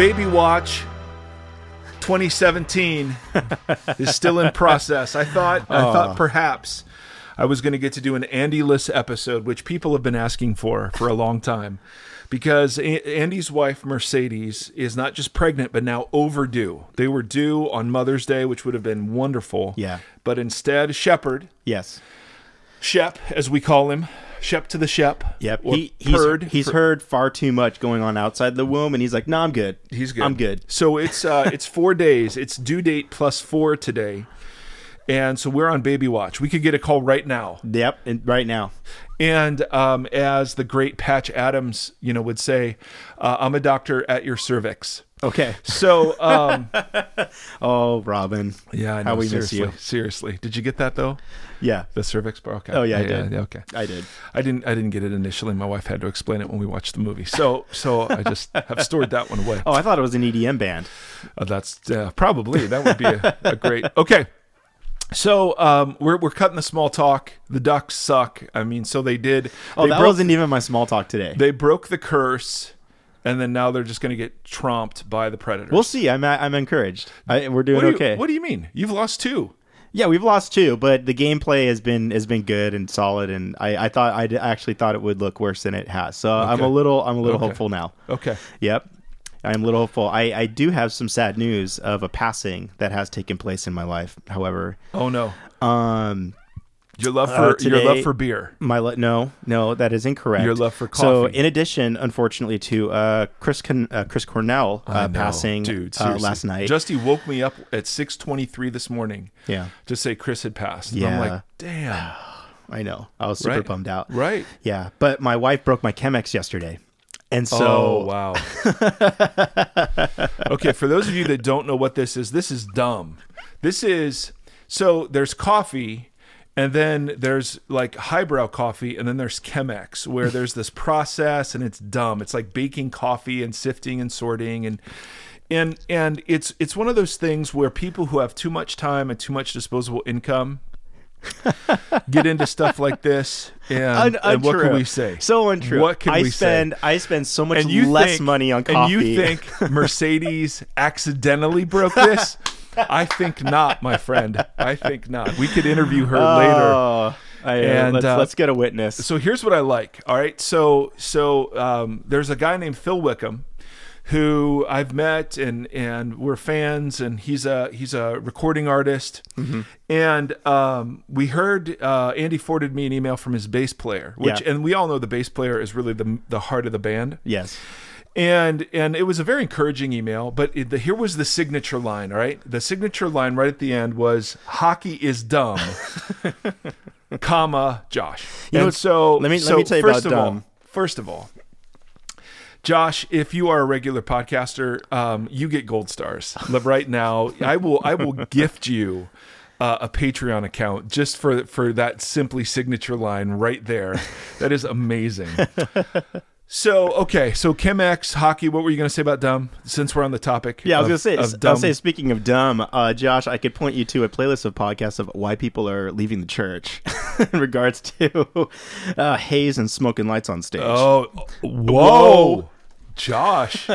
Baby Watch 2017 is still in process. I thought I thought oh. perhaps I was going to get to do an Andy-less episode, which people have been asking for for a long time, because A- Andy's wife Mercedes is not just pregnant but now overdue. They were due on Mother's Day, which would have been wonderful. Yeah. but instead, Shepherd, Yes. Shep as we call him, Shep to the Shep. Yep. He, he's Purd he's for- heard far too much going on outside the womb, and he's like, "No, I'm good. He's good. I'm good." So it's uh, it's four days. It's due date plus four today, and so we're on baby watch. We could get a call right now. Yep. And right now. And um, as the great Patch Adams, you know, would say, uh, "I'm a doctor at your cervix." Okay. So um, Oh, Robin. yeah, I know. How we miss seriously, you. seriously. Did you get that though? Yeah. The cervix bar. Okay. Oh, yeah, I did. Yeah, okay. I did. I didn't. I didn't get it initially. My wife had to explain it when we watched the movie. So, so I just have stored that one away. Oh, I thought it was an EDM band. Uh, that's uh, probably that would be a, a great. Okay, so um, we're we're cutting the small talk. The Ducks suck. I mean, so they did. Oh, they that broke, wasn't even my small talk today. They broke the curse, and then now they're just going to get tromped by the Predators. we'll see. I'm I'm encouraged. I, we're doing what do you, okay. What do you mean? You've lost two. Yeah, we've lost two, but the gameplay has been has been good and solid, and I, I thought I actually thought it would look worse than it has. So I'm a little I'm a little Okay. hopeful now. Okay. Yep, I'm a little hopeful. I, I do have some sad news of a passing that has taken place in my life. However, Oh no. um, Your love Uh, for your love for beer. my le- no no that is incorrect. Your love for So in addition, unfortunately, to uh, Chris Con- uh, Chris Cornell uh, passing dude, uh, last night. Justy woke me up at six twenty three this morning yeah, to say Chris had passed. And I'm like, damn. I know. I was super Right. bummed out. Right. Yeah, but my wife broke my Chemex yesterday, and so oh wow. okay, for those of you that don't know what this is, this is dumb. This is so there's coffee and then there's like highbrow coffee and then there's Chemex where there's this process and it's dumb. It's like baking coffee and sifting and sorting and and and it's it's one of those things where people who have too much time and too much disposable income get into stuff like this and, Un- and what can we say? So untrue. What can I we spend say? I spend so much less think, money on coffee. And you think Mercedes accidentally broke this? I think not, my friend. I think not. We could interview her later. Oh, I, And, let's, uh, let's get a witness. So here's what I like. All right. So so um, there's a guy named Phil Wickham who I've met and and we're fans and he's a he's a recording artist Mm-hmm. and um, we heard uh, Andy forwarded me an email from his bass player which Yeah. and we all know the bass player is really the the heart of the band yes. And and it was a very encouraging email but it, the, here was the signature line all right the signature line right at the end was hockey is dumb comma josh You know and what's- so let me- let me tell you first about of all dumb. first of all Josh, if you are a regular podcaster, um, you get gold stars. Right now. I will. I will gift you uh, a Patreon account just for for that simply signature line right there. That is amazing. So okay, so Chemex hockey. What were you going to say about dumb? Since we're on the topic, Yeah, I was gonna say. of I was say. Speaking of dumb, uh, Josh, I could point you to a playlist of podcasts of why people are leaving the church in regards to uh, haze and smoking lights on stage. Oh, whoa, Josh.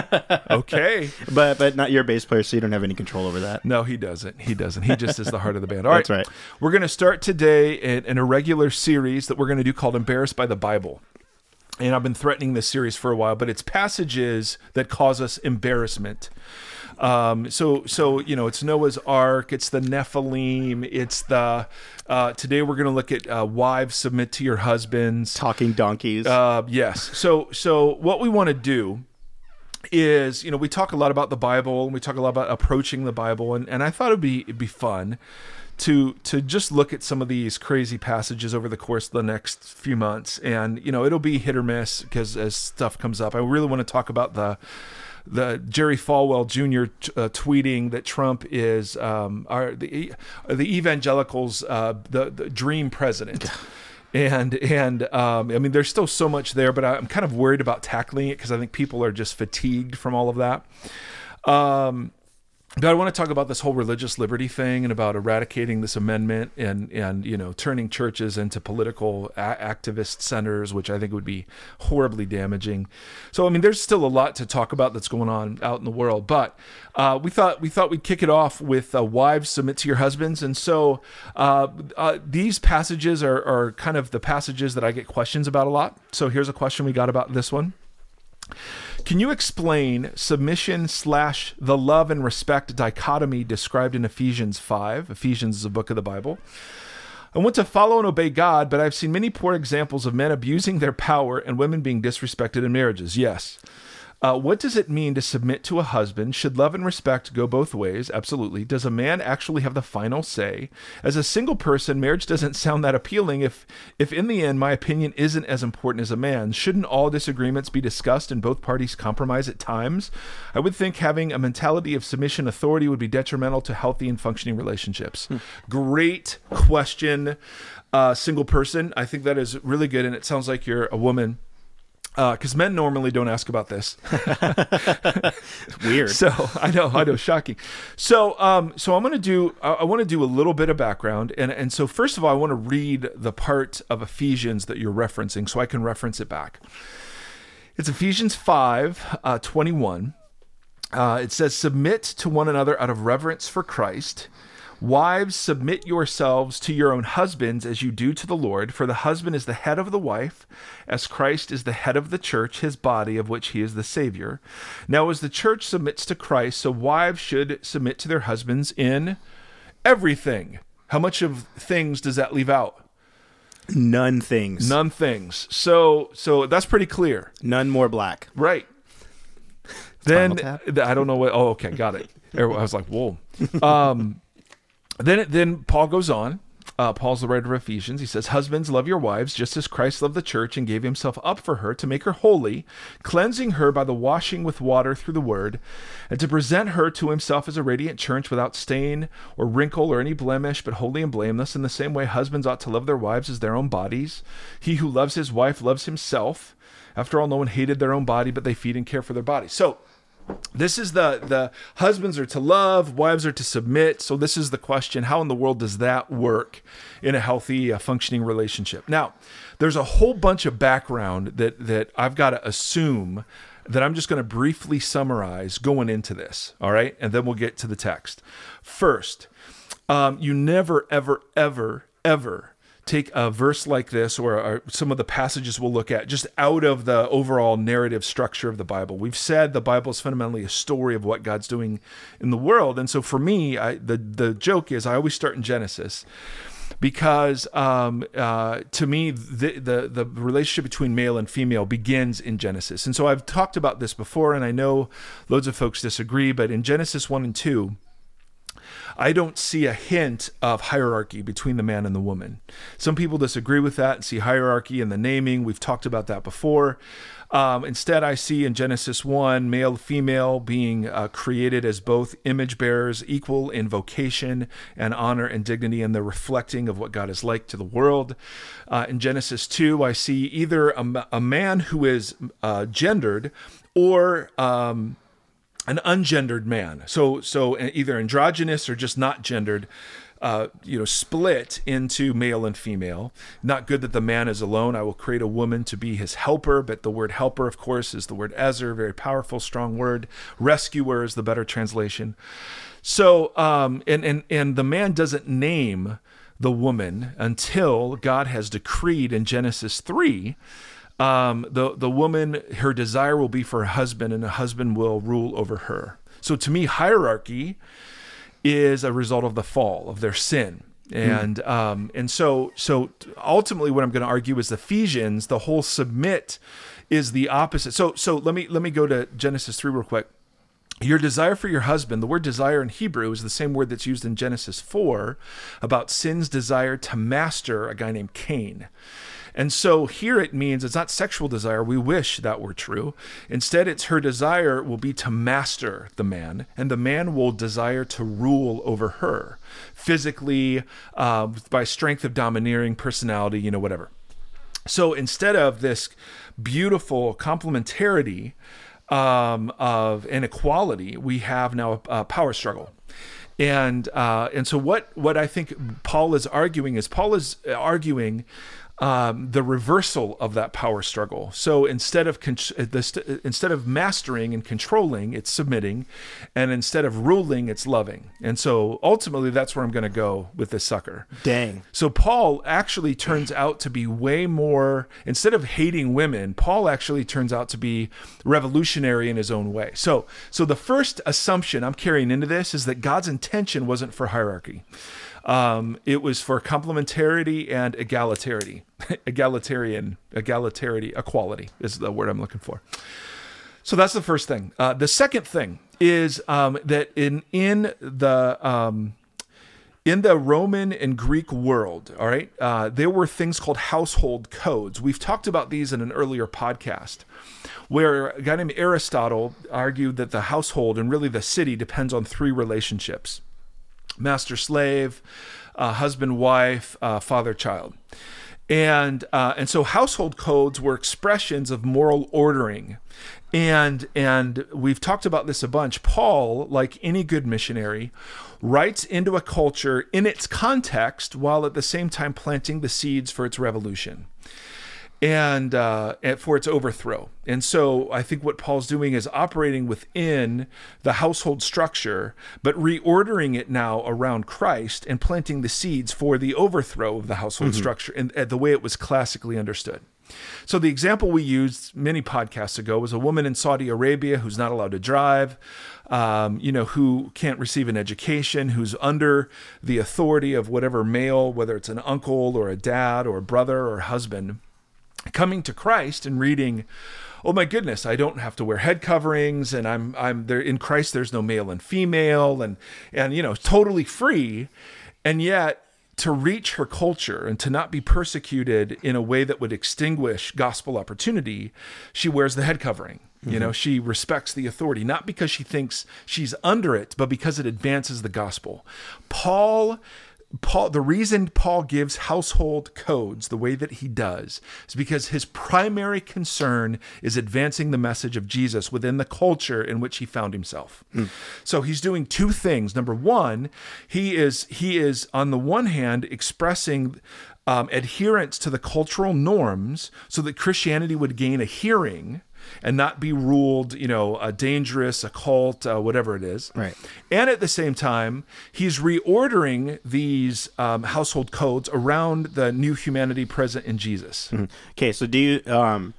Okay. But but not your bass player, so you don't have any control over that. No, he doesn't. He doesn't. He just is the heart of the band. All right. That's right. We're going to start today in, in a regular series that we're going to do called Embarrassed by the Bible. And I've been threatening this series for a while, but it's passages that cause us embarrassment. Um, so, so you know, it's Noah's Ark, it's the Nephilim, it's the. Uh, today we're going to look at uh, wives submit to your husbands. Talking donkeys. Uh, yes. So so what we want to do is, you know, we talk a lot about the Bible and we talk a lot about approaching the Bible, and, and I thought it'd be it'd be fun to to just look at some of these crazy passages over the course of the next few months, and you know, it'll be hit or miss because as stuff comes up, I really want to talk about the the Jerry Falwell Jr. T- uh, tweeting that Trump is um, our the the evangelicals uh, the, the dream president. And and um, I mean, there's still so much there, but I'm kind of worried about tackling it because I think people are just fatigued from all of that. Um, but I want to talk about this whole religious liberty thing and about eradicating this amendment and and you know turning churches into political a- activist centers, which I think would be horribly damaging. So I mean, there's still a lot to talk about that's going on out in the world, but uh, we thought we thought we'd kick it off with uh, wives submit to your husbands, and so uh, uh these passages are, are kind of the passages that I get questions about a lot. So here's a question we got about this one. Can you explain submission slash the love and respect dichotomy described in Ephesians 5? Ephesians is a book of the Bible. I want to follow and obey God, but I've seen many poor examples of men abusing their power and women being disrespected in marriages. Yes. Uh, what does it mean to submit to a husband? Should love and respect go both ways? Absolutely. Does a man actually have the final say? As a single person, marriage doesn't sound that appealing if if in the end my opinion isn't as important as a man's. Shouldn't all disagreements be discussed and both parties compromise at times? I would think having a mentality of submission authority would be detrimental to healthy and functioning relationships. Hmm. Great question. Uh, single person. I think that is really good and it sounds like you're a woman because uh, men normally don't ask about this. Weird. So I know, I know, shocking. So, um, so I'm to do. I, I want to do a little bit of background, and and so first of all, I want to read the part of Ephesians that you're referencing, so I can reference it back. It's Ephesians five uh, twenty one. Uh, it says, "Submit to one another out of reverence for Christ." Wives, submit yourselves to your own husbands as you do to the Lord, for the husband is the head of the wife, as Christ is the head of the church, his body, of which he is the Savior. Now, as the church submits to Christ, so wives should submit to their husbands in everything. How much of things does that leave out? None things. None things. So, so that's pretty clear. None more black. Right. then I don't know what. Oh, okay, got it. I was like, whoa. Um, then then Paul goes on. Uh, Paul's the writer of Ephesians. He says, Husbands, love your wives, just as Christ loved the church and gave himself up for her to make her holy, cleansing her by the washing with water through the word, and to present her to himself as a radiant church without stain or wrinkle or any blemish, but holy and blameless. In the same way, husbands ought to love their wives as their own bodies. He who loves his wife loves himself. After all, no one hated their own body, but they feed and care for their body. So, this is the the husbands are to love wives are to submit. So this is the question how in the world does that work in a healthy uh, functioning relationship? Now there's a whole bunch of background that that i've got to assume that i'm just going to briefly summarize going into this all right? And then we'll get to the text. First um, you never ever ever ever take a verse like this or, or, some of the passages we'll look at just out of the overall narrative structure of the Bible. We've said the Bible is fundamentally a story of what God's doing in the world. And so for me, I, the, the joke is I always start in Genesis because um, uh, to me the, the, the relationship between male and female begins in Genesis, and so I've talked about this before, and I know loads of folks disagree, but in Genesis one and two, I don't see a hint of hierarchy between the man and the woman. Some people disagree with that and see hierarchy in the naming. We've talked about that before. Um, instead, I see in Genesis 1 male, female being uh, created as both image bearers, equal in vocation and honor and dignity, and the reflecting of what God is like to the world. Uh, in Genesis 2, I see either a, a man who is uh, gendered or um, an ungendered man. So so either androgynous or just not gendered. Uh, you know, split into male and female. Not good that the man is alone. I will create a woman to be his helper, but the word helper, of course, is the word ezer, very powerful, strong word. Rescuer is the better translation. So, um, and and and the man doesn't name the woman until God has decreed in Genesis three um, the the woman her desire will be for a husband, and a husband will rule over her. So to me, hierarchy is a result of the fall of their sin. And mm. um, and so so ultimately, what I'm going to argue is Ephesians, the whole submit is the opposite. So so let me let me go to Genesis three real quick. Your desire for your husband, the word desire in Hebrew is the same word that's used in Genesis 4 about sin's desire to master a guy named Cain. And so here it means it's not sexual desire. We wish that were true. Instead, it's her desire will be to master the man, and the man will desire to rule over her physically, uh, by strength of domineering, personality, you know, whatever. So instead of this beautiful complementarity, um, of inequality, we have now a, a power struggle. And uh, and so what what I think Paul is arguing is Paul is arguing um, the reversal of that power struggle. So instead of con- the, instead of mastering and controlling, it's submitting, and instead of ruling, it's loving. And so ultimately, that's where I'm going to go with this sucker. Dang. So Paul actually turns out to be way more. Instead of hating women, Paul actually turns out to be revolutionary in his own way. So so the first assumption I'm carrying into this is that God's intention wasn't for hierarchy. Um, it was for complementarity and egalitarity. Egalitarian, egalitarity, equality is the word I'm looking for. So that's the first thing. Uh, the second thing is um, that in in the um, in the Roman and Greek world, all right, uh, there were things called household codes. We've talked about these in an earlier podcast, where a guy named Aristotle argued that the household and really the city depends on three relationships master slave, uh, husband wife, uh, father child. And uh, and so household codes were expressions of moral ordering, and and we've talked about this a bunch. Paul, like any good missionary, writes into a culture in its context while at the same time planting the seeds for its revolution and, uh, for its overthrow. And so I think what Paul's doing is operating within the household structure, but reordering it now around Christ and planting the seeds for the overthrow of the household mm-hmm. structure and, and the way it was classically understood. So the example we used many podcasts ago was a woman in Saudi Arabia who's not allowed to drive, um, you know, who can't receive an education, who's under the authority of whatever male, whether it's an uncle or a dad or a brother or husband coming to Christ and reading, oh my goodness, I don't have to wear head coverings, and I'm I'm there in Christ. There's no male and female, and and you know totally free, and yet to reach her culture and to not be persecuted in a way that would extinguish gospel opportunity, she wears the head covering. Mm-hmm. You know, she respects the authority, not because she thinks she's under it, but because it advances the gospel. Paul Paul, the reason Paul gives household codes the way that he does is because his primary concern is advancing the message of Jesus within the culture in which he found himself. Mm. So he's doing two things. Number one, he is he is on the one hand expressing um, adherence to the cultural norms so that Christianity would gain a hearing and not be ruled, you know, a dangerous, occult, uh, whatever it is. Right. And at the same time, he's reordering these um, household codes around the new humanity present in Jesus. Mm-hmm. Okay, so do you? Um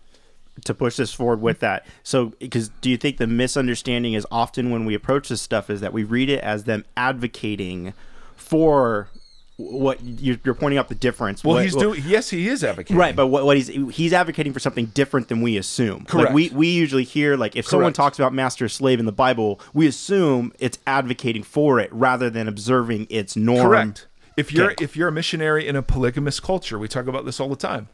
to push this forward with that. So, because do you think the misunderstanding is often when we approach this stuff is that we read it as them advocating for what you're, you're, pointing out the difference. Well, what, he's doing. Yes, he is advocating. Right, but what, what, he's he's advocating for something different than we assume. Correct. Like we we usually hear like if Correct. someone talks about master slave in the Bible, we assume it's advocating for it rather than observing its norm. Correct. If you're if you're a missionary in a polygamous culture, we talk about this all the time.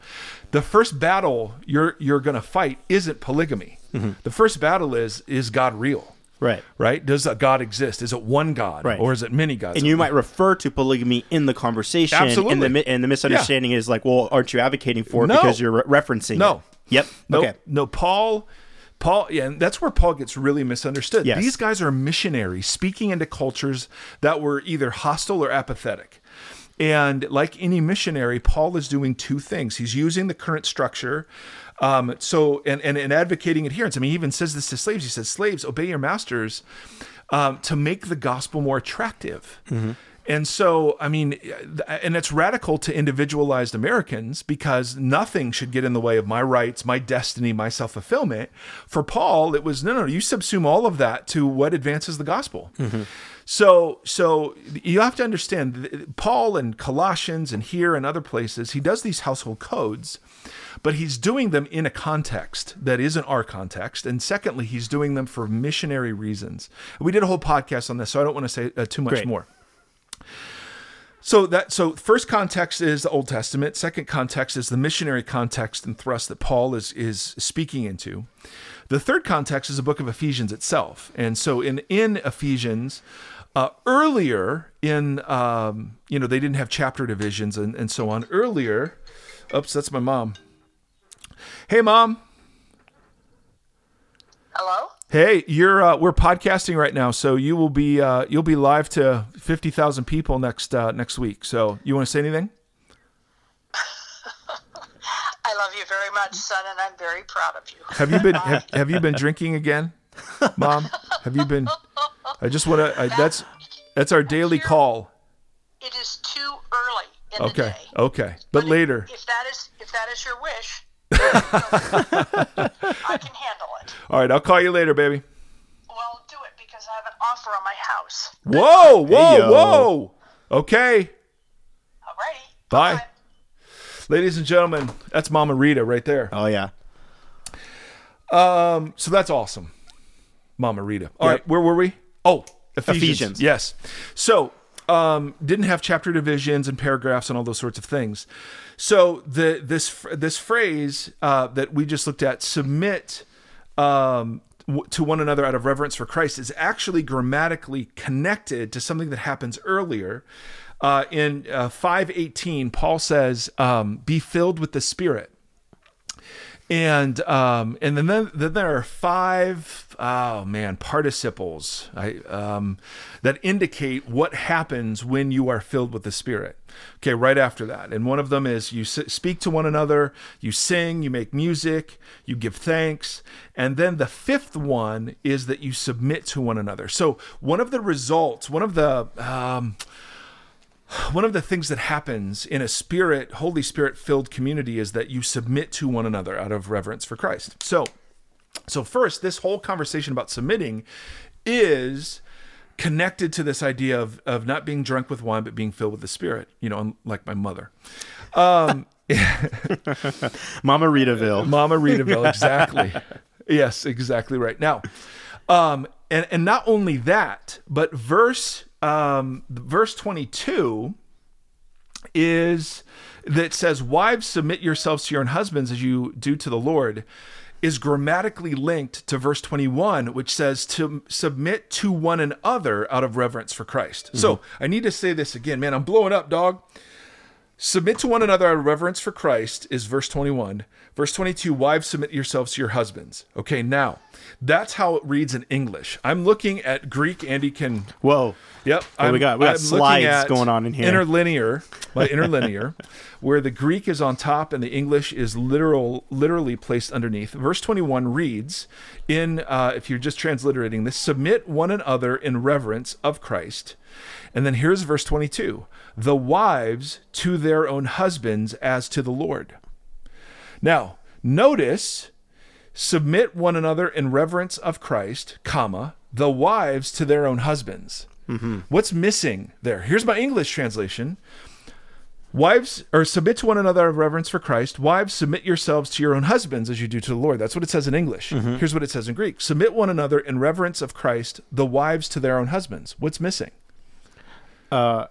The first battle you're you're going to fight isn't polygamy. Mm-hmm. The first battle is is God real? Right. Right? Does a God exist? Is it one God? Right. Or is it many gods? And you might refer to polygamy in the conversation. Absolutely. And the, and the misunderstanding yeah. is like, well, aren't you advocating for it no. because you're re- referencing no. it? Yep. No, okay. No, Paul. Paul, yeah, and that's where Paul gets really misunderstood. Yes. These guys are missionaries speaking into cultures that were either hostile or apathetic. And like any missionary, Paul is doing two things. He's using the current structure um, so, and, and, and advocating adherence. I mean, he even says this to slaves. He says, Slaves, obey your masters um, to make the gospel more attractive. Mm-hmm. And so, I mean, and it's radical to individualized Americans because nothing should get in the way of my rights, my destiny, my self fulfillment. For Paul, it was no, no, you subsume all of that to what advances the gospel. Mm-hmm. So, so you have to understand Paul and Colossians and here and other places, he does these household codes but he's doing them in a context that isn't our context. And secondly, he's doing them for missionary reasons. We did a whole podcast on this, so I don't want to say uh, too much Great. more. So that so first context is the Old Testament. Second context is the missionary context and thrust that Paul is is speaking into. The third context is the book of Ephesians itself. And so in in Ephesians, uh, earlier in um, you know they didn't have chapter divisions and, and so on. Earlier, oops, that's my mom. Hey, mom. Hello? Hey, you're uh, we're podcasting right now, so you will be uh, you'll be live to fifty thousand people next uh, next week. So you want to say anything? I love you very much, son, and I'm very proud of you. Have you been have, have you been drinking again, Mom? Have you been? I just want to. That's that's our daily call. It is too early in the Okay, day. okay, but if- later. If that is if that is your wish, I can handle it. All right, I'll call you later, baby. Well, do it because I have an offer on my house. Whoa, whoa, yo. whoa. Okay, Alrighty. Bye. Bye. ladies and gentlemen, that's Mama Rita right there. Oh yeah. Um, So that's awesome. Mama Rita. All right, Yep. where were we? Oh, Ephesians. Ephesians. Yes. So, um, didn't have chapter divisions and paragraphs and all those sorts of things. So the this this phrase uh, that we just looked at, submit um, to one another out of reverence for Christ, is actually grammatically connected to something that happens earlier. Uh, in uh, 518, Paul says, um, "Be filled with the Spirit." And um, and then then there are five oh man participles I, um, that indicate what happens when you are filled with the Spirit. Okay, right after that, and one of them is you speak to one another, you sing, you make music, you give thanks, and then the fifth one is that you submit to one another. So one of the results, one of the um, one of the things that happens in a spirit holy spirit filled community is that you submit to one another out of reverence for christ so so first this whole conversation about submitting is connected to this idea of of not being drunk with wine but being filled with the spirit you know like my mother um, Mama Ritaville. Mama Ritaville, exactly. yes, exactly right. Now, um, and and not only that, but verse um, verse twenty two is that says, "Wives, submit yourselves to your own husbands as you do to the Lord." Is grammatically linked to verse 21, which says to submit to one another out of reverence for Christ. So I need to say this again, man. I'm blowing up, dog. Submit to one another out of reverence for Christ is verse 21. Verse 22, wives, submit yourselves to your husbands. Okay, now, that's how it reads in English. I'm looking at Greek. Andy can. Whoa. Yep. What we got? We got I'm slides going on in here. Interlinear, my interlinear, where the Greek is on top and the English is literal, literally placed underneath. Verse 21 reads, in uh, if you're just transliterating this, submit one another in reverence of Christ. And then here's verse 22 the wives to their own husbands as to the Lord. Now, notice submit one another in reverence of Christ, comma, the wives to their own husbands. What's missing there? Here's my English translation. Wives, or submit to one another of reverence for Christ. Wives, submit yourselves to your own husbands as you do to the Lord. That's what it says in English. Here's what it says in Greek Submit one another in reverence of Christ, the wives to their own husbands. What's missing? Uh,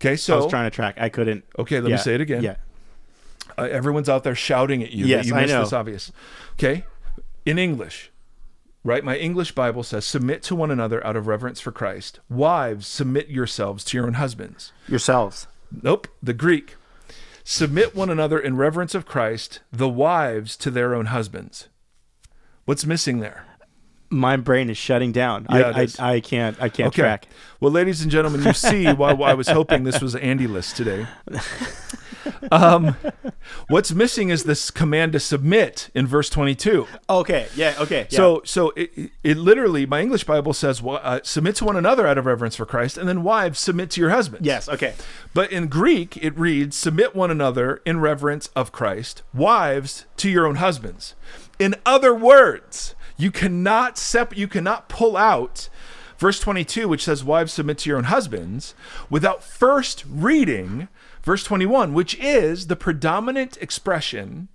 Okay, I was trying to track. I couldn't. Okay, let me say it again. Yeah. Uh, everyone's out there shouting at you Yes, that you missed this obvious. Okay, in English, right? My English Bible says, "Submit to one another out of reverence for Christ." Wives, submit yourselves to your own husbands. Yourselves. Nope, the Greek. Submit one another in reverence of Christ, the wives to their own husbands. What's missing there? My brain is shutting down. Yeah, I. I I can't I can't Okay. track. Well, ladies and gentlemen, you see why, why I was hoping this was Andy list today. Um, what's missing is this command to submit in verse 22. Okay. Yeah. Okay. Yeah. So, so it, it- it literally, my English Bible says, well, uh, submit to one another out of reverence for Christ, and then wives submit to your husbands. yes. Okay. But in Greek, it reads, submit one another in reverence of Christ, wives to your own husbands. In other words, you cannot sep- you cannot pull out verse 22, which says, wives submit to your own husbands, without first reading verse 21, which is the predominant expression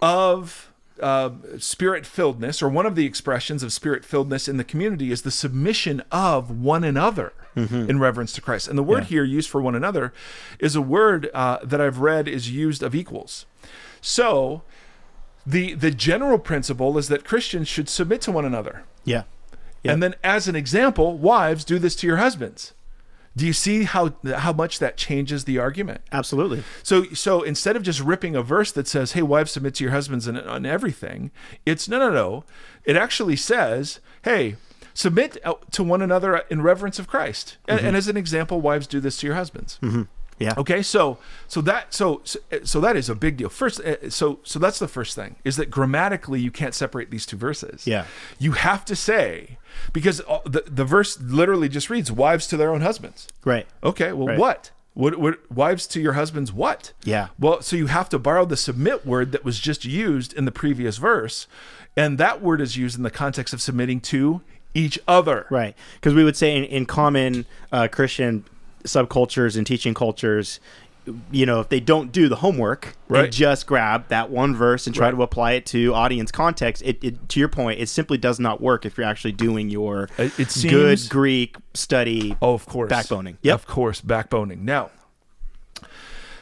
of uh, spirit filledness, or one of the expressions of spirit filledness in the community, is the submission of one another in reverence to Christ. And the word here used for one another is a word uh, that I've read is used of equals. So the the general principle is that Christians should submit to one another. Yeah. Yeah. And then, as an example, wives do this to your husbands. Do you see how how much that changes the argument? Absolutely. So so instead of just ripping a verse that says, "Hey, wives, submit to your husbands and on everything," it's no, no, no. It actually says, "Hey, submit uh, to one another in reverence of Christ." And, and as an example, wives do this to your husbands. Yeah. Okay, so so that so so, that is a big deal. First, uh, so so that's the first thing is that grammatically you can't separate these two verses. Yeah. you have to say because the the verse literally just reads wives to their own husbands. Right. Okay, well, Right. what? What, what? Wives to your husbands, what? Yeah. Well, so you have to borrow the submit word that was just used in the previous verse, and that word is used in the context of submitting to each other. Right. Because we would say in, in common uh, Christian subcultures and teaching cultures, you know, if they don't do the homework Right. and just grab that one verse and try Right. to apply it to audience context, it, it to your point, it simply does not work if you're actually doing your It- it good Greek study. Oh, of course. Backboning. Yep. Of course, backboning. Now,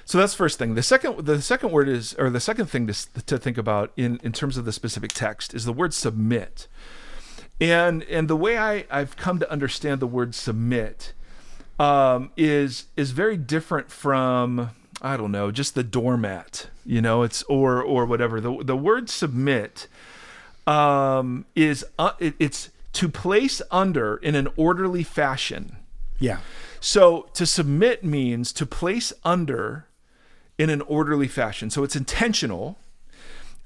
so that's first thing. The second, the second word is, or the second thing to, to think about in in terms of the specific text is the word submit. And and the way I I've come to understand the word submit um, is is very different from I don't know just the doormat. You know, it's or or whatever. The the word submit um, is uh, it, it's to place under in an orderly fashion. Yeah. So to submit means to place under in an orderly fashion. So it's intentional.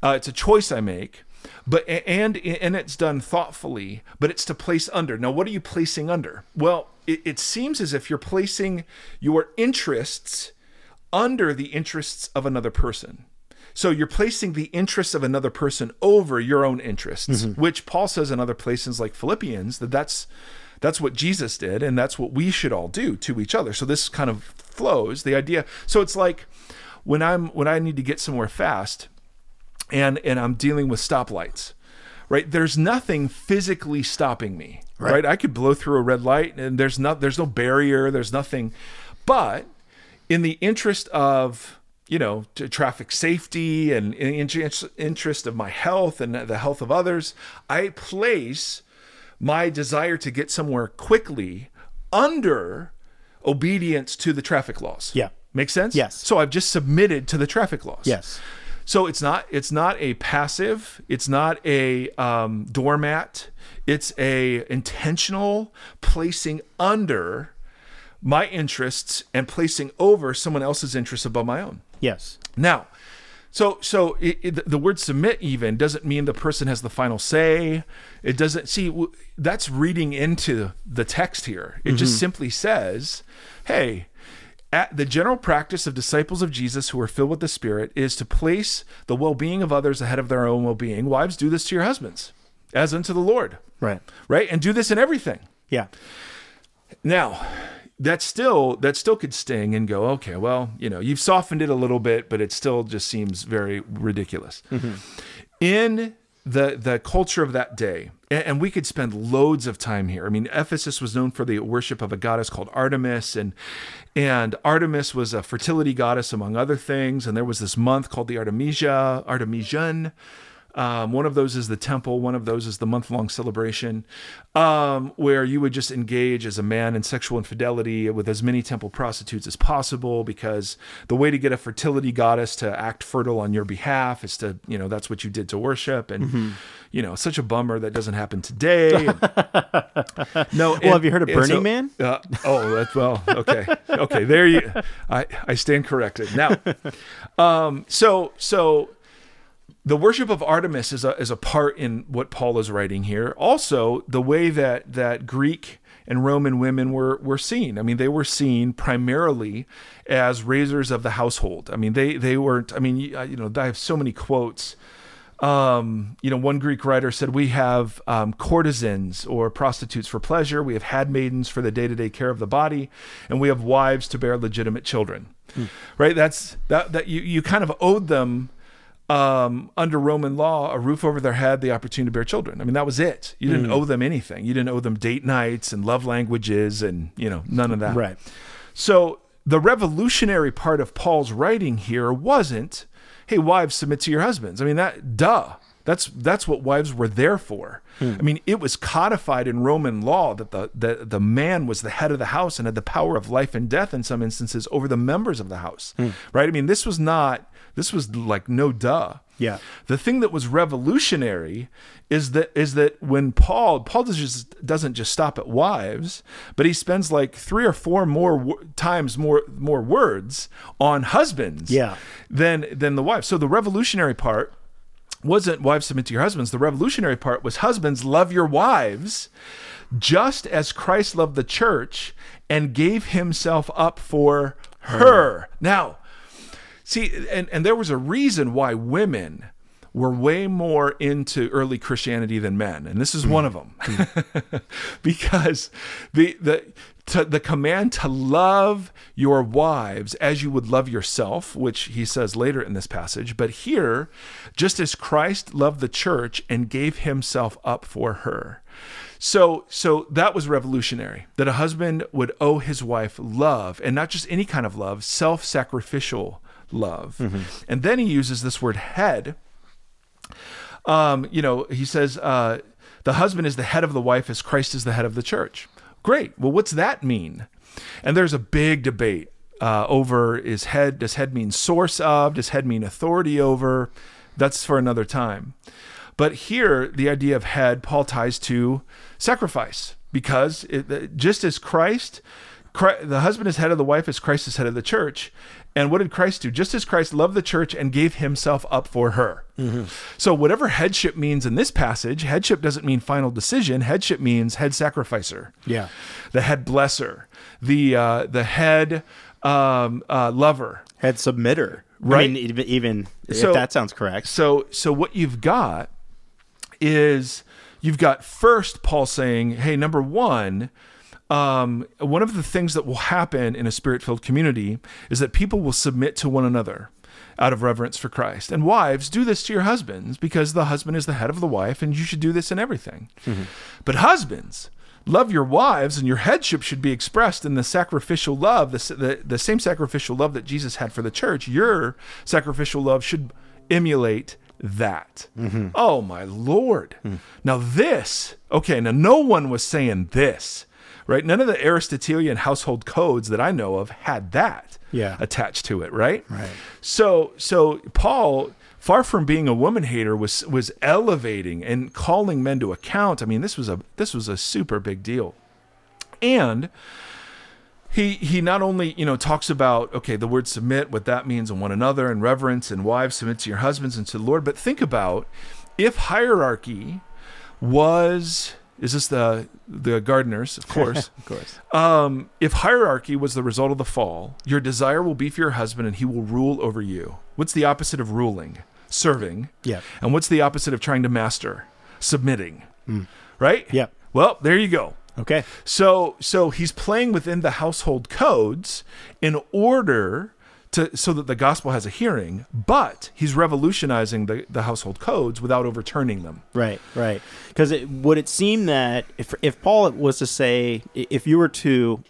Uh, it's a choice I make, but and and it's done thoughtfully. But it's to place under. Now, what are you placing under? Well, it, it seems as if you're placing your interests under the interests of another person. So you're placing the interests of another person over your own interests, mm-hmm. which Paul says in other places like Philippians that that's that's what Jesus did and that's what we should all do to each other. So this kind of flows the idea. So it's like when I'm when I need to get somewhere fast and and I'm dealing with stoplights. Right? There's nothing physically stopping me. Right. I could blow through a red light and there's not there's no barrier, there's nothing. But in the interest of you know traffic safety and in interest interest of my health and the health of others i place my desire to get somewhere quickly under obedience to the traffic laws Yeah. make sense Yes. so i've just submitted to the traffic laws Yes. So it's not it's not a passive it's not a um, doormat. It's a intentional placing under my interests and placing over someone else's interests above my own. Yes. now so so it, it, the word submit even doesn't mean the person has the final say. It doesn't see that's reading into the text here. It just simply says hey at the general practice of disciples of Jesus who are filled with the Spirit is to place the well being of others ahead of their own well being. Wives, do this to your husbands, as unto the Lord, Right. right? And do this in everything. Yeah. Now, that still that still could sting and go, okay, well, you know, you've softened it a little bit, but it still just seems very ridiculous. Mm-hmm. In the the culture of that day, and, and we could spend loads of time here. I mean, Ephesus was known for the worship of a goddess called Artemis, and and Artemis was a fertility goddess among other things. And there was this month called the Artemisia, Artemision. Um, one of those is the temple. One of those is the month long celebration, um, where you would just engage as a man in sexual infidelity with as many temple prostitutes as possible, because the way to get a fertility goddess to act fertile on your behalf is to, you know, that's what you did to worship. And, you know, such a bummer that doesn't happen today. no. Well, have you heard of Burning Man? Uh, oh, that's well. Okay, okay. There you. I I stand corrected now. Um. So so the worship of Artemis is a is a part in what Paul is writing here. Also, the way that that Greek and Roman women were were seen. I mean, they were seen primarily as raisers of the household. I mean, they they weren't. I mean, you, you know, I have so many quotes um, you know, one Greek writer said, We have um, courtesans or prostitutes for pleasure, we have handmaidens for the day to day care of the body, and we have wives to bear legitimate children. Right? That's that, that you, you kind of owed them um, under Roman law a roof over their head, the opportunity to bear children. I mean, that was it. You didn't mm. owe them anything. You didn't owe them date nights and love languages and, you know, none of that. Right. So the revolutionary part of Paul's writing here wasn't, hey, wives, submit to your husbands. I mean, that, duh. That's that's what wives were there for. Hmm. I mean, it was codified in Roman law that the, the the man was the head of the house and had the power of life and death in some instances over the members of the house. Hmm. Right? I mean, this was not this was like no duh. Yeah. The thing that was revolutionary is that is that when Paul Paul does just, doesn't just stop at wives, but he spends like three or four more w- times more more words on husbands Yeah. than than the wives. So the revolutionary part wasn't wives submit to your husbands. The revolutionary part was husbands love your wives just as Christ loved the church and gave himself up for her. Now, see, and, and there was a reason why women were way more into early Christianity than men, and this is one of them, because the the to, the command to love your wives as you would love yourself, which he says later in this passage, but here, just as Christ loved the church and gave himself up for her. So, so that was revolutionary. That a husband would owe his wife love, and not just any kind of love, self-sacrificial love. And then he uses this word head. Um, you know, he says uh, the husband is the head of the wife as Christ is the head of the church. Great. Well, what's that mean? And there's a big debate uh, over is head does head mean source of? Does head mean authority over? That's for another time. But here, the idea of head, Paul ties to sacrifice because it, just as Christ, Christ, the husband is head of the wife as Christ is head of the church. And what did Christ do? Just as Christ loved the church and gave himself up for her. So, whatever headship means in this passage, headship doesn't mean final decision. Headship means head sacrificer Yeah. the head blesser, the uh, the head um, uh, lover. Head submitter. Right. I mean, even, even So- if that sounds correct. So so what you've got is you've got first Paul saying, hey, number one. Um, one of the things that will happen in a spirit filled community is that people will submit to one another out of reverence for Christ. And wives, do this to your husbands because the husband is the head of the wife and you should do this in everything. Mm-hmm. But husbands, love your wives and your headship should be expressed in the sacrificial love, the, the, the same sacrificial love that Jesus had for the church. Your sacrificial love should emulate that. Mm-hmm. Oh, my Lord. Mm. Now, this, okay, now no one was saying this, right? None of the Aristotelian household codes that I know of had that Yeah. attached to it, right? Right. So, so Paul, far from being a woman hater, was was elevating and calling men to account. I mean, this was a this was a super big deal, and he he not only you know talks about okay the word submit what that means in one another and reverence and wives submit to your husbands and to the Lord, but think about if hierarchy was is this the the gardeners of course Of course. um, if hierarchy was the result of the fall, your desire will be for your husband and he will rule over you. What's the opposite of ruling? Serving. Yeah. And what's the opposite of trying to master? Submitting. Right? yeah Well, there you go. Okay. So so he's playing within the household codes in order to so that the gospel has a hearing, but he's revolutionizing the, the household codes without overturning them. Right, right. Because it, would it seem that if if Paul was to say, if you were to,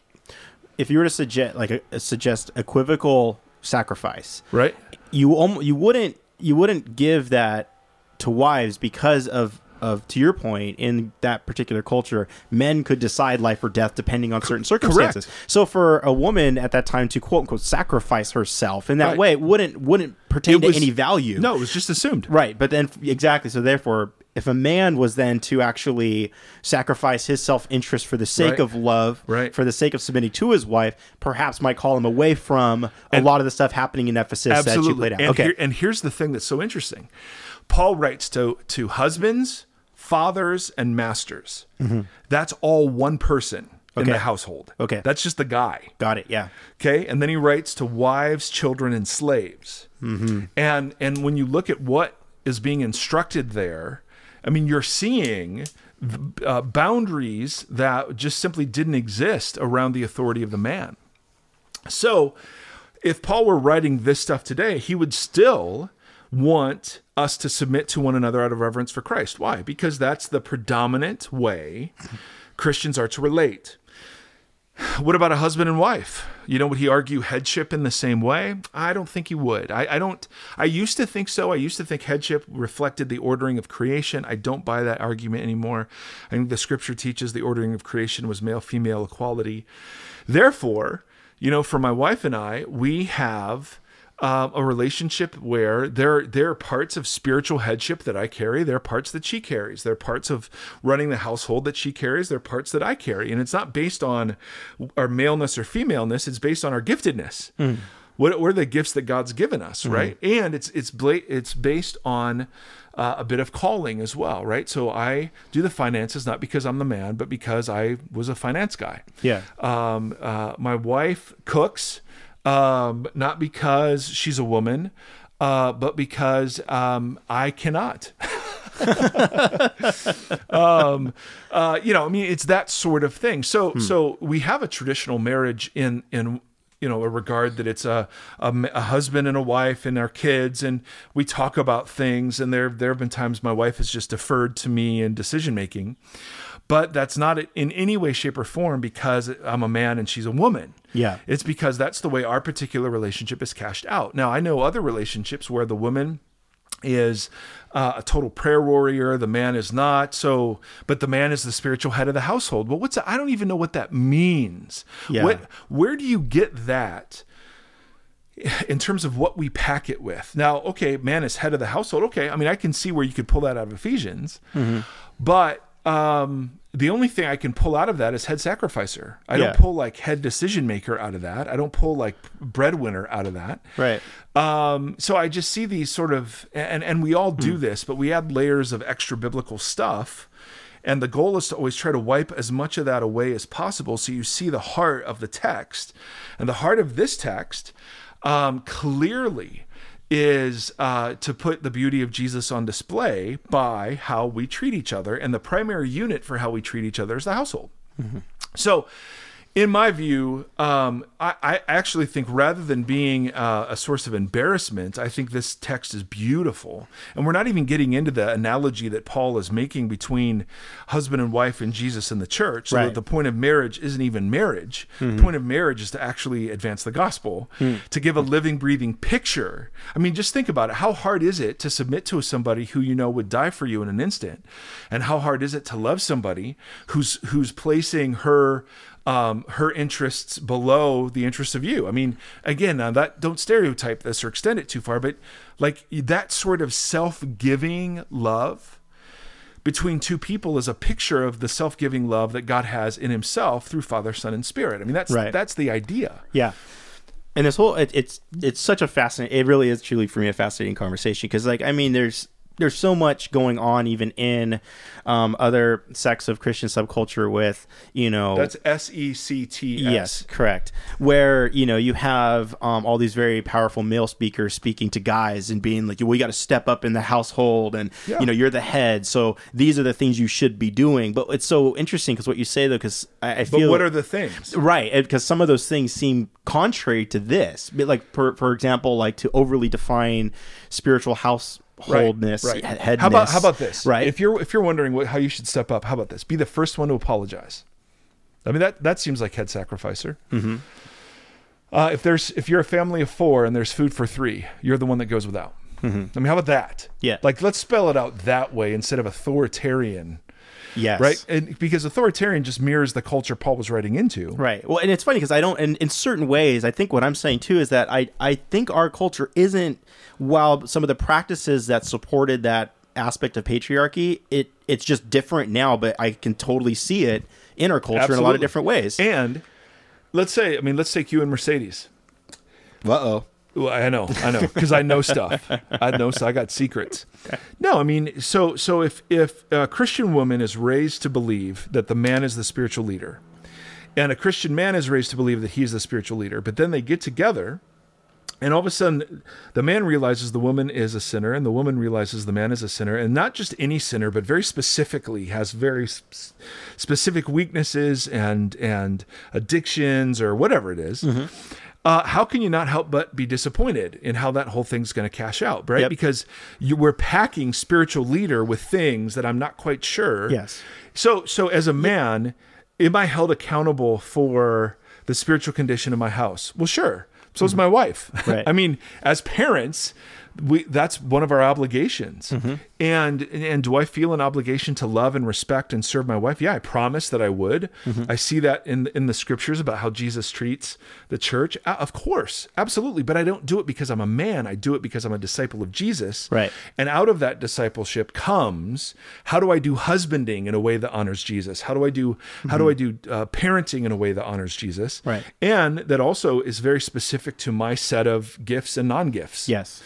if you were to suggest like a, suggest equivocal sacrifice, Right? you almo- you wouldn't you wouldn't give that to wives because of of to your point in that particular culture men could decide life or death depending on certain circumstances so for a woman at that time to quote unquote sacrifice herself in that Right. way it wouldn't wouldn't pertain It to was- any value No, it was just assumed. Right, but then exactly. So therefore, if a man was then to actually sacrifice his self-interest for the sake Right. of love, Right. for the sake of submitting to his wife, perhaps might call him away from a lot of the stuff happening in Ephesus that you played out. And, okay, here- and here's the thing that's so interesting. Paul writes to to husbands, fathers, and masters. That's all one person in Mm-hmm. The household. Okay. That's just the guy. got it. Yeah, Okay, and then he writes to wives, children, and slaves. Mm-hmm. And and when you look at what is being instructed there, I mean, you're seeing uh, boundaries that just simply didn't exist around the authority of the man. So, if Paul were writing this stuff today, he would still want us to submit to one another out of reverence for Christ. Why? Because that's the predominant way Christians are to relate. What about a husband and wife? You know, would he argue headship in the same way? I don't think he would. I, I don't. I used to think so. I used to think headship reflected the ordering of creation. I don't buy that argument anymore. I think the scripture teaches the ordering of creation was male female equality. Therefore, you know, for my wife and I, we have um, a relationship where there there are parts of spiritual headship that I carry. There are parts that she carries. There are parts of running the household that she carries. There are parts that I carry, and it's not based on our maleness or femaleness. It's based on our giftedness. What, what are the gifts that God's given us, right? And it's it's bla- it's based on uh, a bit of calling as well, right? So I do the finances not because I'm the man, but because I was a finance guy. Yeah. Um, uh, my wife cooks, um, not because she's a woman, uh, but because um, I cannot. um, uh, you know, I mean, it's that sort of thing. So, so we have a traditional marriage in in you know a regard that it's a a husband and a wife and our kids, and we talk about things. And there there have been times my wife has just deferred to me in decision making, but that's not in any way, shape, or form because I'm a man and she's a woman. Yeah. It's because that's the way our particular relationship is cashed out. Now, I know other relationships where the woman is uh, a total prayer warrior, the man is not. So, but the man is the spiritual head of the household. Well, what's? I don't even know what that means. Yeah. What, where do you get that? in terms of what we pack it with. Now, okay, man is head of the household. Okay, I mean, I can see where you could pull that out of Ephesians, but um, the only thing I can pull out of that is head sacrificer. I Yeah. don't pull like head decision maker out of that. I don't pull like breadwinner out of that. Right. Um, so I just see these sort of, and and we all do this, but we add layers of extra biblical stuff. And the goal is to always try to wipe as much of that away as possible so you see the heart of the text. And the heart of this text um, clearly is uh, to put the beauty of Jesus on display by how we treat each other. And the primary unit for how we treat each other is the household. So, in my view, um, I, I actually think rather than being uh, a source of embarrassment, I think this text is beautiful. And we're not even getting into the analogy that Paul is making between husband and wife and Jesus and the church. So Right. that the point of marriage isn't even marriage. The point of marriage is to actually advance the gospel, to give a living, breathing picture. I mean, just think about it. How hard is it to submit to somebody who you know would die for you in an instant? And how hard is it to love somebody who's who's placing her um, her interests below the interests of you. I mean, again, now that don't stereotype this or extend it too far, but like that sort of self-giving love between two people is a picture of the self-giving love that God has in Himself through Father, Son, and Spirit. I mean, that's Right. that's the idea. Yeah. And this whole it, it's it's such a fascinating it really is truly for me a fascinating conversation because like I mean there's there's so much going on even in um, other sects of Christian subculture with you know That's S E C T S. Yes, correct. Where you know you have um, all these very powerful male speakers speaking to guys and being like, "Well, you got to step up in the household, and Yeah. you know you're the head, so these are the things you should be doing." But it's so interesting because what you say though, because I, I But feel what are the things? right because some of those things seem contrary to this. But like for for example, like to overly define spiritual householdness, right. he- headness. How about how about this? Right. If you're if you're wondering what, how you should step up, how about this? Be the first one to apologize. I mean that that seems like head sacrificer. Mm-hmm. Uh, if there's if you're a family of four and there's food for three, you're the one that goes without. I mean, how about that? Yeah. Like let's spell it out that way instead of authoritarian, yes, right? And because authoritarian just mirrors the culture Paul was writing into. Right. Well, and it's funny because I don't, and in certain ways, I think what I'm saying too is that I, I think our culture isn't, while some of the practices that supported that aspect of patriarchy, it it's just different now, but I can totally see it in our culture in a lot of different ways. And let's say, I mean, let's take you and Mercedes. Uh oh. Well, I know, I know, because I know stuff. I know, so I got secrets. No, I mean, so so if if a Christian woman is raised to believe that the man is the spiritual leader, and a Christian man is raised to believe that he's the spiritual leader, but then they get together, and all of a sudden, the man realizes the woman is a sinner, and the woman realizes the man is a sinner, and not just any sinner, but very specifically has very s- specific weaknesses and and addictions or whatever it is. Mm-hmm. Uh, how can you not help but be disappointed in how that whole thing's going to cash out, right? Yep. Because you were packing spiritual leader with things that I'm not quite sure. Yes. So, so as a man, am I held accountable for the spiritual condition of my house? Well, sure. So is my wife. Right. I mean, as parents, we that's one of our obligations. And and do I feel an obligation to love and respect and serve my wife? Yeah, I promise that I would. I see that in in the scriptures about how Jesus treats the church. Uh, of course, absolutely. But I don't do it because I'm a man. I do it because I'm a disciple of Jesus. Right. And out of that discipleship comes how do I do husbanding in a way that honors Jesus? How do I do how do I do uh, parenting in a way that honors Jesus? Right. And that also is very specific to my set of gifts and non-gifts. Yes,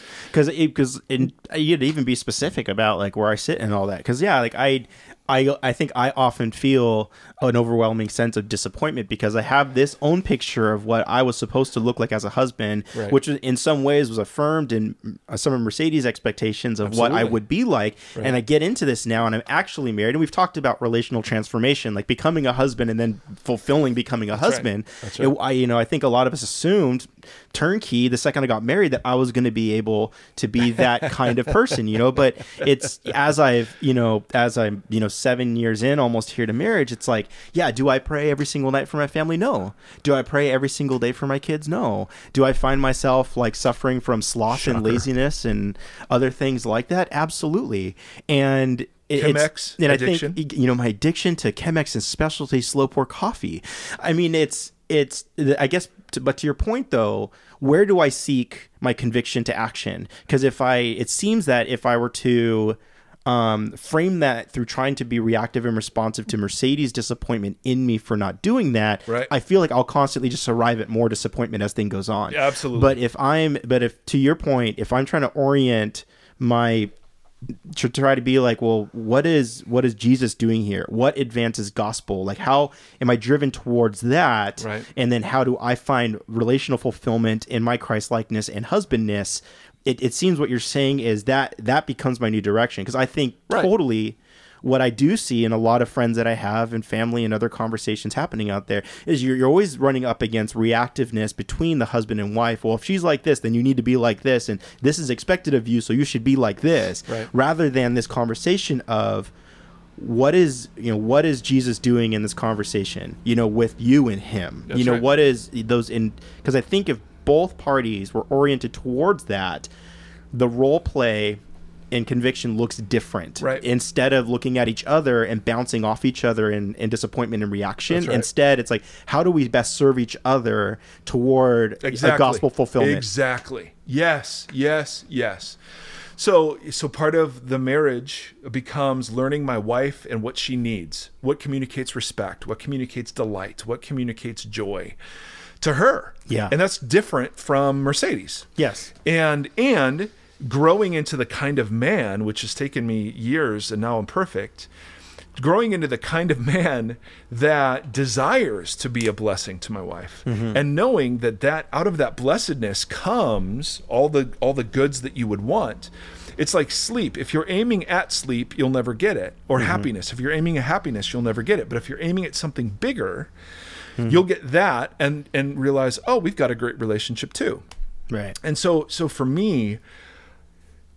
because because you'd even be specific about like where I sit and all that. Because yeah, like I. I, I think I often feel an overwhelming sense of disappointment because I have this own picture of what I was supposed to look like as a husband, Right. which in some ways was affirmed in uh, some of Mercedes' expectations of what I would be like. And I get into this now and I'm actually married. And we've talked about relational transformation, like becoming a husband and then fulfilling becoming a right. husband. That's right. It- I, you know, I think a lot of us assumed turnkey the second I got married that I was going to be able to be that kind of person, you know. But it's as I've, you know, as I'm, you know, seven years in, almost here to marriage, it's like, yeah, do I pray every single night for my family? No. Do I pray every single day for my kids? No. Do I find myself like suffering from sloth and laziness and other things like that? Absolutely. And it- it's- Chemex and I addiction? think you know my addiction to Chemex and specialty slow pour coffee. I mean, it's it's I guess, to, but to your point though, where do I seek my conviction to action? Because if I, it seems that if I were to um, frame that through trying to be reactive and responsive to Mercedes' disappointment in me for not doing that, Right. I feel like I'll constantly just arrive at more disappointment as thing goes on. Yeah, absolutely. But if I'm, but if to your point, if I'm trying to orient my to try to be like well what is what is jesus doing here? What advances gospel? Like how am i driven towards that? Right. and then how do i find relational fulfillment in my christ likeness and husbandness? It, it seems what you're saying is that that becomes my new direction. Because i think Right. totally what I do see in a lot of friends that I have and family and other conversations happening out there is you're, you're always running up against reactiveness between the husband and wife. Well, if she's like this, then you need to be like this, and this is expected of you, so you should be like this, Right. rather than this conversation of what is you know what is Jesus doing in this conversation, you know, with you and him, That's you know, right. what is those in because I think if both parties were oriented towards that, the role play and conviction looks different. Right. Instead of looking at each other and bouncing off each other in, in disappointment and reaction, right. instead it's like, how do we best serve each other toward exactly. a gospel fulfillment? Exactly. Yes, yes, yes. So so part of the marriage becomes learning my wife and what she needs. What communicates respect, what communicates delight, what communicates joy to her. Yeah. And that's different from Mercedes. Yes. And and growing into the kind of man which has taken me years and now I'm perfect growing into the kind of man that desires to be a blessing to my wife. Mm-hmm. And knowing that that out of that blessedness comes all the all the goods that you would want. It's like sleep. If you're aiming at sleep you'll never get it. Or mm-hmm. happiness. If you're aiming at happiness you'll never get it. But if you're aiming at something bigger mm-hmm. you'll get that and and realize oh we've got a great relationship too. Right. and so so for me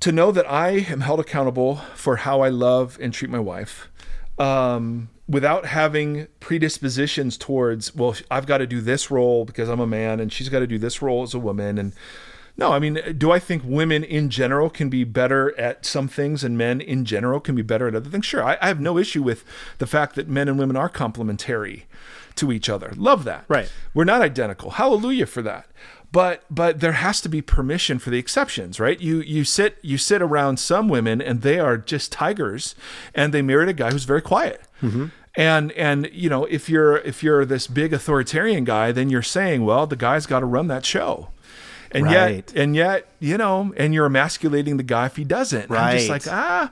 to know that I am held accountable for how I love and treat my wife um, without having predispositions towards, well, I've got to do this role because I'm a man and she's got to do this role as a woman. And no, I mean, do I think women in general can be better at some things and men in general can be better at other things? Sure. I, I have no issue with the fact that men and women are complementary to each other. Love that. Right. We're not identical. Hallelujah for that. But but there has to be permission for the exceptions, right? You you sit you sit around some women and they are just tigers, and they married a guy who's very quiet. And and you know if you're if you're this big authoritarian guy, then you're saying, well, the guy's got to run that show. And Right. yet and yet you know, and you're emasculating the guy if he doesn't. I'm just Right. like ah.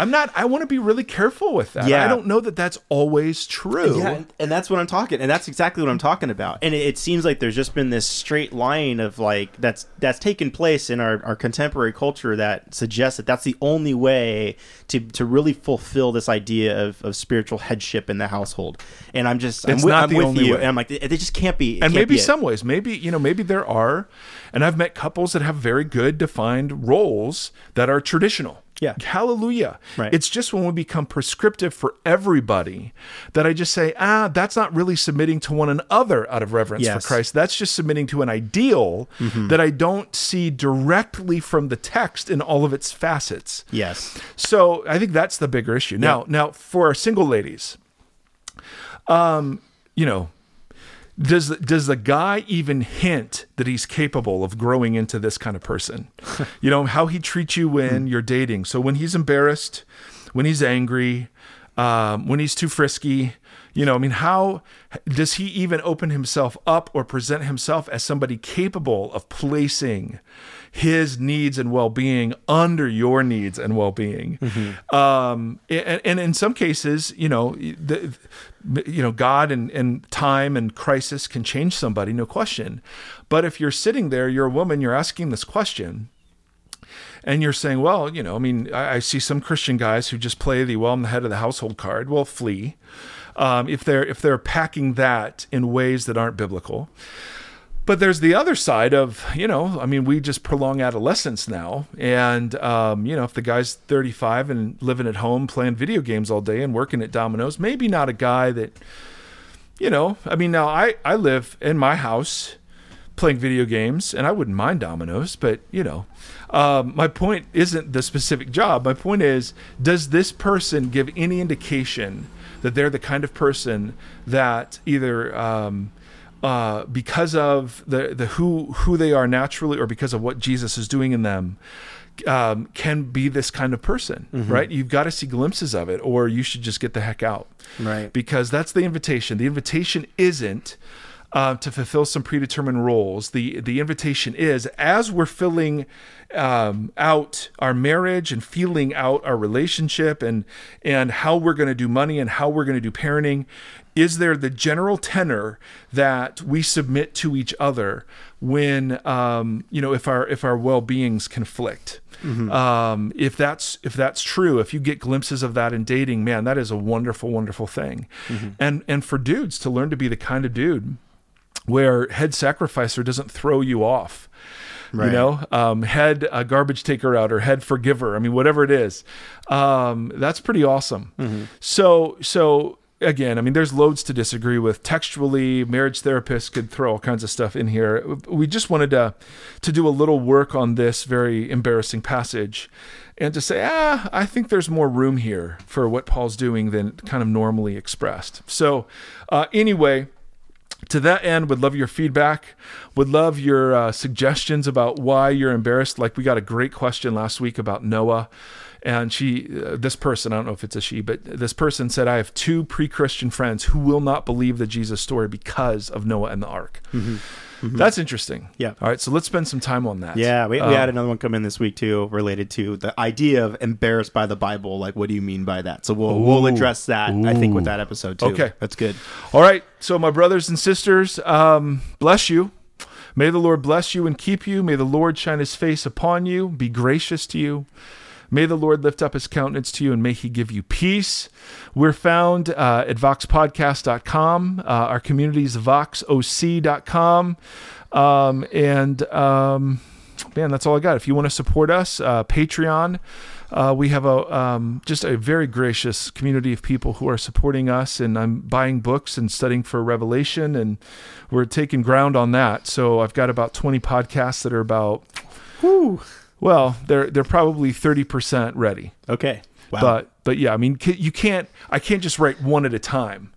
I'm not. I want to be really careful with that. Yeah. I don't know that that's always true. Yeah, and, that's what I'm talking, and that's exactly what I'm talking about. And it, it seems like there's just been this straight line of like that's that's taken place in our, our contemporary culture that suggests that that's the only way to to really fulfill this idea of, of spiritual headship in the household. And I'm just It's I'm, not I'm the with only you, way. and I'm like, it, it just can't be. and can't maybe be some ways maybe you know maybe there are and i've met couples that have very good defined roles that are traditional Yeah. Hallelujah. Right. It's just when we become prescriptive for everybody that I just say, ah, that's not really submitting to one another out of reverence Yes. for Christ. That's just submitting to an ideal that I don't see directly from the text in all of its facets. Yes. So I think that's the bigger issue. Now, now for our single ladies, um, you know, does the, does the guy even hint that he's capable of growing into this kind of person? you know how he treats you when you're dating. So when he's embarrassed, when he's angry, um, when he's too frisky, you know, I mean, how does he even open himself up or present himself as somebody capable of placing his needs and well-being under your needs and well-being? Um, and, and in some cases, you know, the, you know, God and, and time and crisis can change somebody, no question. But if you're sitting there, you're a woman, you're asking this question, and you're saying, well, you know, I mean, I, I see some Christian guys who just play the well, I'm the head of the household card. Well, flee. Um, if they're if they're packing that in ways that aren't biblical. But there's the other side of, you know, I mean, we just prolong adolescence now. And, um, you know, if the guy's 35 and living at home playing video games all day and working at Domino's, maybe not a guy that, you know, I mean, now I, I live in my house playing video games and I wouldn't mind Domino's, but, you know, um, my point isn't the specific job. My point is, does this person give any indication that they're the kind of person that either, um, uh, because of the the who who they are naturally, or because of what Jesus is doing in them, um, can be this kind of person, right? You've got to see glimpses of it, or you should just get the heck out, Right. Because that's the invitation. The invitation isn't. Uh, to fulfill some predetermined roles, the the invitation is as we're filling um, out our marriage and feeling out our relationship and and how we're going to do money and how we're going to do parenting, is there the general tenor that we submit to each other when um, you know if our if our well beings conflict? Um, if that's if that's true, if you get glimpses of that in dating, man, that is a wonderful, wonderful thing. And and for dudes to learn to be the kind of dude where head sacrificer doesn't throw you off. You know, um, head uh, garbage taker out or head forgiver. I mean, whatever it is, um, that's pretty awesome. So, so again, I mean, there's loads to disagree with. Textually, marriage therapists could throw all kinds of stuff in here. We just wanted to to do a little work on this very embarrassing passage, and to say, ah, I think there's more room here for what Paul's doing than kind of normally expressed. So, uh, anyway to that end would love your feedback would love your uh, suggestions about why you're embarrassed like we got a great question last week about noah and she uh, this person i don't know if it's a she but this person said i have two pre-christian friends who will not believe the jesus story because of noah and the ark that's interesting Yeah. all right so let's spend some time on that Yeah, we, we Um, had another one come in this week too, related to the idea of embarrassed by the Bible. Like, what do you mean by that? So we'll we'll address that. I think with that episode too. Okay. that's good. All right. So, my brothers and sisters, um, bless you. May the Lord bless you and keep you. May the Lord shine his face upon you, be gracious to you. May the Lord lift up his countenance to you and may he give you peace. We're found uh, at voxpodcast.com. Uh, our community is voxoc.com. Um, and um, man, that's all I got. If you want to support us, uh, Patreon. Uh, we have a um, just a very gracious community of people who are supporting us, and I'm buying books and studying for Revelation, and we're taking ground on that. So I've got about 20 podcasts that are about, well, they're they're probably 30 percent ready. Okay. Wow. But but yeah, I mean, you can't. I can't just write one at a time.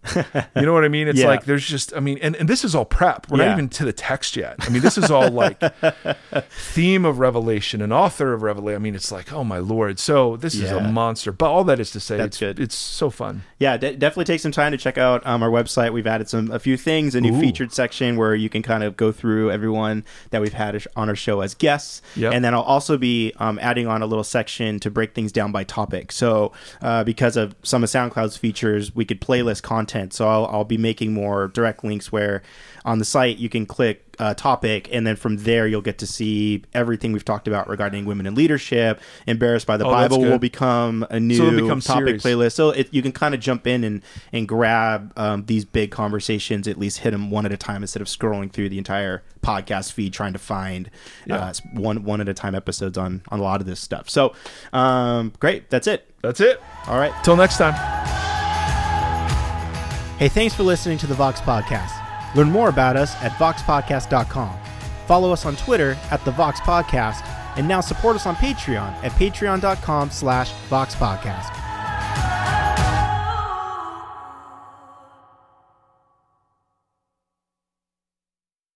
You know what I mean? It's Yeah. like there's just. I mean, and, and this is all prep. We're not even to the text yet. I mean, this is all like theme of Revelation and author of Revelation. I mean, it's like, oh my lord. So this is a monster. But all that is to say, That's it's good. it's so fun. yeah, de- definitely take some time to check out um, our website. We've added some a few things, a new Ooh. featured section where you can kind of go through everyone that we've had on our show as guests, Yep. and then I'll also be um, adding on a little section to break things down by topic. So uh, because of some of SoundCloud's features, we could playlist content. So I'll, I'll be making more direct links where on the site you can click uh, topic, and then from there you'll get to see everything we've talked about regarding women in leadership. Embarrassed by the Oh, Bible will become a new So become topic series. playlist. So it, you can kind of jump in and and grab um, these big conversations. At least hit them one at a time instead of scrolling through the entire podcast feed trying to find Yeah. uh, one one at a time episodes on on a lot of this stuff. So um, great, that's it. That's it. All right. Till next time. Hey, thanks for listening to the Vox Podcast. Learn more about us at voxpodcast.com. Follow us on Twitter at the Vox Podcast, and now support us on Patreon at patreon.com slash Vox Podcast.